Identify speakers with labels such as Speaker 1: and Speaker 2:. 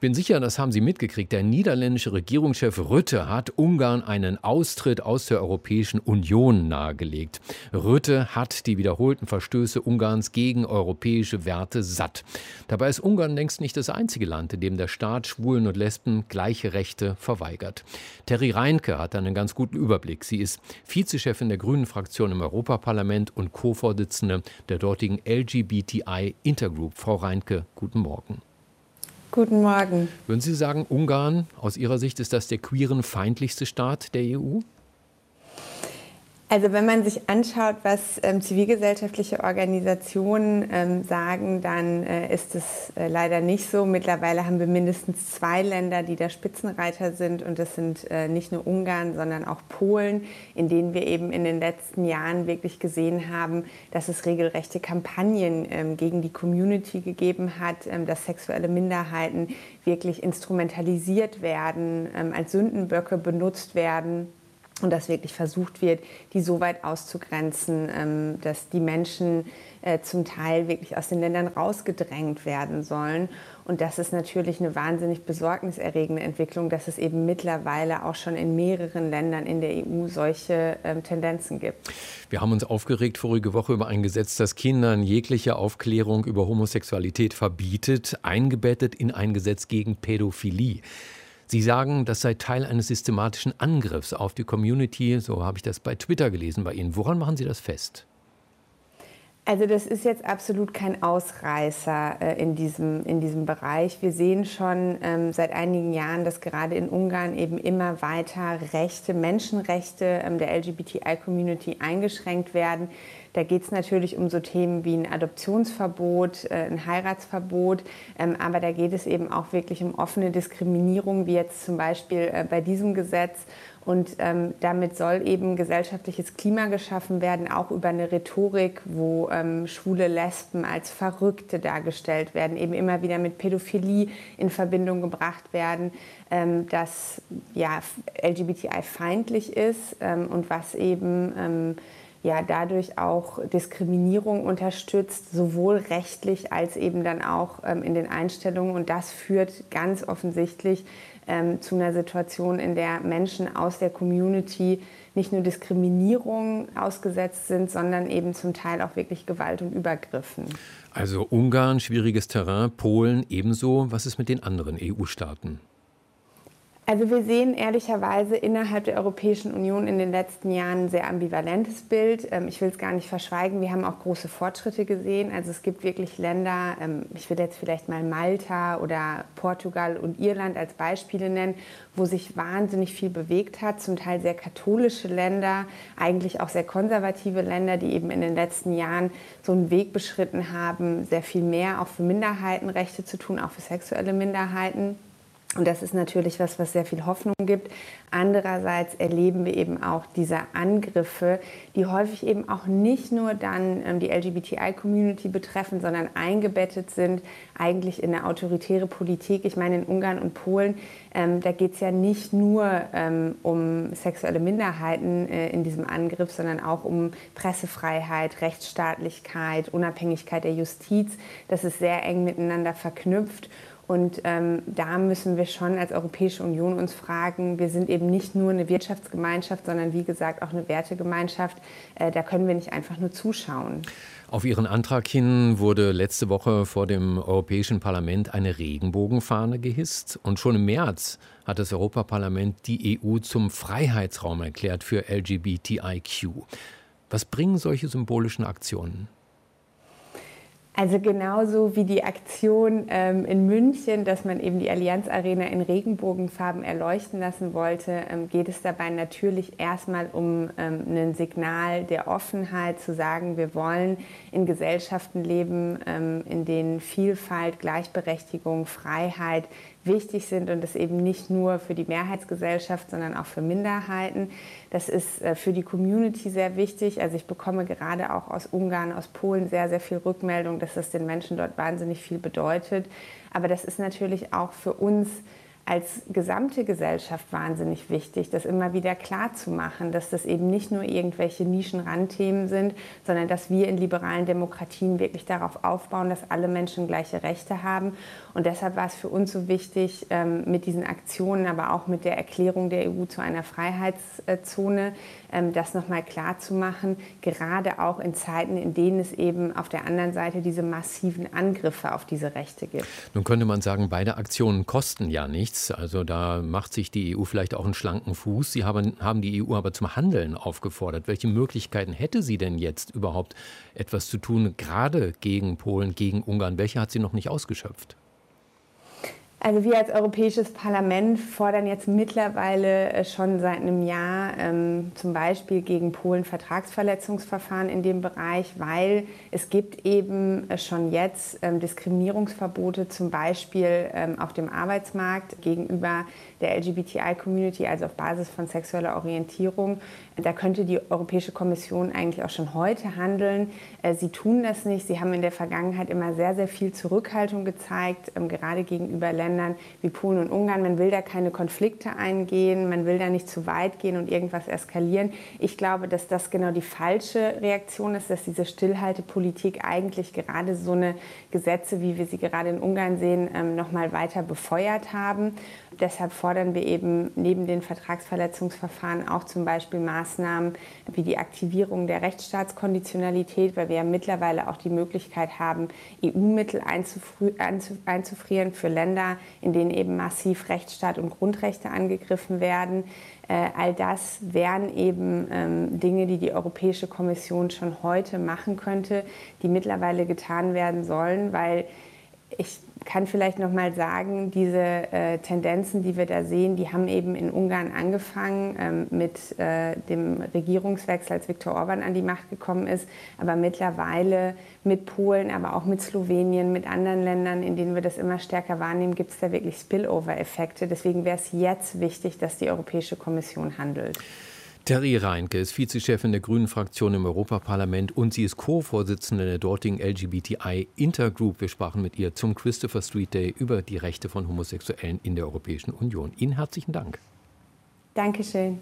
Speaker 1: bin sicher, das haben Sie mitgekriegt. Der niederländische Regierungschef Rütte hat Ungarn einen Austritt aus der Europäischen Union nahegelegt. Rütte hat die wiederholten Verstöße Ungarns gegen europäische Werte satt. Dabei ist Ungarn längst nicht das einzige Land, in dem der Staat Schwulen und Lesben gleiche Rechte verweigert. Terry Reinke hat einen ganz guten Überblick. Sie ist Vizechefin der Grünen Fraktion im Europaparlament und Co-Vorsitzende der dortigen LGBTI Intergroup. Frau Reinke, guten Morgen.
Speaker 2: Guten Morgen.
Speaker 1: Würden Sie sagen, Ungarn, aus Ihrer Sicht, ist das der queerenfeindlichste Staat der EU?
Speaker 2: Also wenn man sich anschaut, was ähm, zivilgesellschaftliche Organisationen ähm, sagen, dann äh, ist es äh, leider nicht so. Mittlerweile haben wir mindestens zwei Länder, die da Spitzenreiter sind. Und das sind äh, nicht nur Ungarn, sondern auch Polen, in denen wir eben in den letzten Jahren wirklich gesehen haben, dass es regelrechte Kampagnen ähm, gegen die Community gegeben hat, ähm, dass sexuelle Minderheiten wirklich instrumentalisiert werden, ähm, als Sündenböcke benutzt werden und dass wirklich versucht wird, die so weit auszugrenzen, ähm, dass die Menschen äh, zum Teil wirklich aus den Ländern rausgedrängt werden sollen. Und das ist natürlich eine wahnsinnig besorgniserregende Entwicklung, dass es eben mittlerweile auch schon in mehreren Ländern in der EU solche ähm, Tendenzen gibt.
Speaker 1: Wir haben uns aufgeregt vorige Woche über ein Gesetz, das Kindern jegliche Aufklärung über Homosexualität verbietet, eingebettet in ein Gesetz gegen Pädophilie. Sie sagen, das sei Teil eines systematischen Angriffs auf die Community. So habe ich das bei Twitter gelesen bei Ihnen. Woran machen Sie das fest?
Speaker 2: Also das ist jetzt absolut kein Ausreißer äh, in, diesem, in diesem Bereich. Wir sehen schon ähm, seit einigen Jahren, dass gerade in Ungarn eben immer weiter Rechte, Menschenrechte ähm, der LGBTI-Community eingeschränkt werden. Da geht es natürlich um so Themen wie ein Adoptionsverbot, äh, ein Heiratsverbot, ähm, aber da geht es eben auch wirklich um offene Diskriminierung, wie jetzt zum Beispiel äh, bei diesem Gesetz. Und ähm, damit soll eben gesellschaftliches Klima geschaffen werden, auch über eine Rhetorik, wo ähm, schwule Lesben als Verrückte dargestellt werden, eben immer wieder mit Pädophilie in Verbindung gebracht werden, ähm, das ja, LGBTI-feindlich ist ähm, und was eben ähm, ja dadurch auch Diskriminierung unterstützt, sowohl rechtlich als eben dann auch ähm, in den Einstellungen. Und das führt ganz offensichtlich ähm, zu einer Situation, in der Menschen aus der Community nicht nur Diskriminierung ausgesetzt sind, sondern eben zum Teil auch wirklich Gewalt und Übergriffen.
Speaker 1: Also Ungarn, schwieriges Terrain, Polen ebenso. Was ist mit den anderen EU-Staaten?
Speaker 2: Also wir sehen ehrlicherweise innerhalb der Europäischen Union in den letzten Jahren ein sehr ambivalentes Bild. Ähm, ich will es gar nicht verschweigen, wir haben auch große Fortschritte gesehen. Also es gibt wirklich Länder, ähm, ich will jetzt vielleicht mal Malta oder Portugal und Irland als Beispiele nennen, wo sich wahnsinnig viel bewegt hat. Zum Teil sehr katholische Länder, eigentlich auch sehr konservative Länder, die eben in den letzten Jahren so einen Weg beschritten haben, sehr viel mehr auch für Minderheitenrechte zu tun, auch für sexuelle Minderheiten. Und das ist natürlich was, was sehr viel Hoffnung gibt. Andererseits erleben wir eben auch diese Angriffe, die häufig eben auch nicht nur dann ähm, die LGBTI-Community betreffen, sondern eingebettet sind eigentlich in eine autoritäre Politik. Ich meine, in Ungarn und Polen, ähm, da geht es ja nicht nur ähm, um sexuelle Minderheiten äh, in diesem Angriff, sondern auch um Pressefreiheit, Rechtsstaatlichkeit, Unabhängigkeit der Justiz. Das ist sehr eng miteinander verknüpft. Und ähm, da müssen wir schon als Europäische Union uns fragen, wir sind eben nicht nur eine Wirtschaftsgemeinschaft, sondern wie gesagt auch eine Wertegemeinschaft. Äh, da können wir nicht einfach nur zuschauen.
Speaker 1: Auf Ihren Antrag hin wurde letzte Woche vor dem Europäischen Parlament eine Regenbogenfahne gehisst. Und schon im März hat das Europaparlament die EU zum Freiheitsraum erklärt für LGBTIQ. Was bringen solche symbolischen Aktionen?
Speaker 2: Also genauso wie die Aktion ähm, in München, dass man eben die Allianz Arena in Regenbogenfarben erleuchten lassen wollte, ähm, geht es dabei natürlich erstmal um ähm, ein Signal der Offenheit, zu sagen, wir wollen in Gesellschaften leben, ähm, in denen Vielfalt, Gleichberechtigung, Freiheit wichtig sind und das eben nicht nur für die Mehrheitsgesellschaft, sondern auch für Minderheiten. Das ist äh, für die Community sehr wichtig. Also ich bekomme gerade auch aus Ungarn, aus Polen sehr, sehr viel Rückmeldung, dass das den Menschen dort wahnsinnig viel bedeutet. Aber das ist natürlich auch für uns als gesamte Gesellschaft wahnsinnig wichtig, das immer wieder klar zu machen, dass das eben nicht nur irgendwelche Nischenrandthemen sind, sondern dass wir in liberalen Demokratien wirklich darauf aufbauen, dass alle Menschen gleiche Rechte haben. Und deshalb war es für uns so wichtig, ähm, mit diesen Aktionen, aber auch mit der Erklärung der EU zu einer Freiheitszone, ähm, das nochmal klar zu machen, gerade auch in Zeiten, in denen es eben auf der anderen Seite diese massiven Angriffe auf diese Rechte gibt.
Speaker 1: Nun könnte man sagen, beide Aktionen kosten ja nichts. Also da macht sich die EU vielleicht auch einen schlanken Fuß. Sie haben, haben die EU aber zum Handeln aufgefordert. Welche Möglichkeiten hätte sie denn jetzt überhaupt etwas zu tun, gerade gegen Polen, gegen Ungarn? Welche hat sie noch nicht ausgeschöpft?
Speaker 2: Also wir als Europäisches Parlament fordern jetzt mittlerweile äh, schon seit einem Jahr ähm, zum Beispiel gegen Polen Vertragsverletzungsverfahren in dem Bereich, weil es gibt eben äh, schon jetzt ähm, Diskriminierungsverbote zum Beispiel ähm, auf dem Arbeitsmarkt gegenüber der LGBTI-Community, also auf Basis von sexueller Orientierung. Da könnte die Europäische Kommission eigentlich auch schon heute handeln. Äh, sie tun das nicht. Sie haben in der Vergangenheit immer sehr, sehr viel Zurückhaltung gezeigt, ähm, gerade gegenüber Ländern wie Polen und Ungarn. Man will da keine Konflikte eingehen, man will da nicht zu weit gehen und irgendwas eskalieren. Ich glaube, dass das genau die falsche Reaktion ist, dass diese Stillhaltepolitik eigentlich gerade so eine Gesetze, wie wir sie gerade in Ungarn sehen, ähm, noch mal weiter befeuert haben. Deshalb fordern wir eben neben den Vertragsverletzungsverfahren auch zum Beispiel Maßnahmen wie die Aktivierung der Rechtsstaatskonditionalität, weil wir ja mittlerweile auch die Möglichkeit haben, EU-Mittel einzufrieren für Länder, in denen eben massiv Rechtsstaat und Grundrechte angegriffen werden. Äh, all das wären eben ähm, Dinge, die die Europäische Kommission schon heute machen könnte, die mittlerweile getan werden sollen, weil ich kann vielleicht noch mal sagen, diese äh, Tendenzen, die wir da sehen, die haben eben in Ungarn angefangen ähm, mit äh, dem Regierungswechsel, als Viktor Orban an die Macht gekommen ist, aber mittlerweile mit Polen, aber auch mit Slowenien, mit anderen Ländern, in denen wir das immer stärker wahrnehmen, gibt es da wirklich Spillover-Effekte. Deswegen wäre es jetzt wichtig, dass die Europäische Kommission handelt.
Speaker 1: Terry Reinke ist Vizechefin der Grünen-Fraktion im Europaparlament und sie ist Co-Vorsitzende der dortigen LGBTI-Intergroup. Wir sprachen mit ihr zum Christopher Street Day über die Rechte von Homosexuellen in der Europäischen Union. Ihnen herzlichen Dank.
Speaker 2: Dankeschön.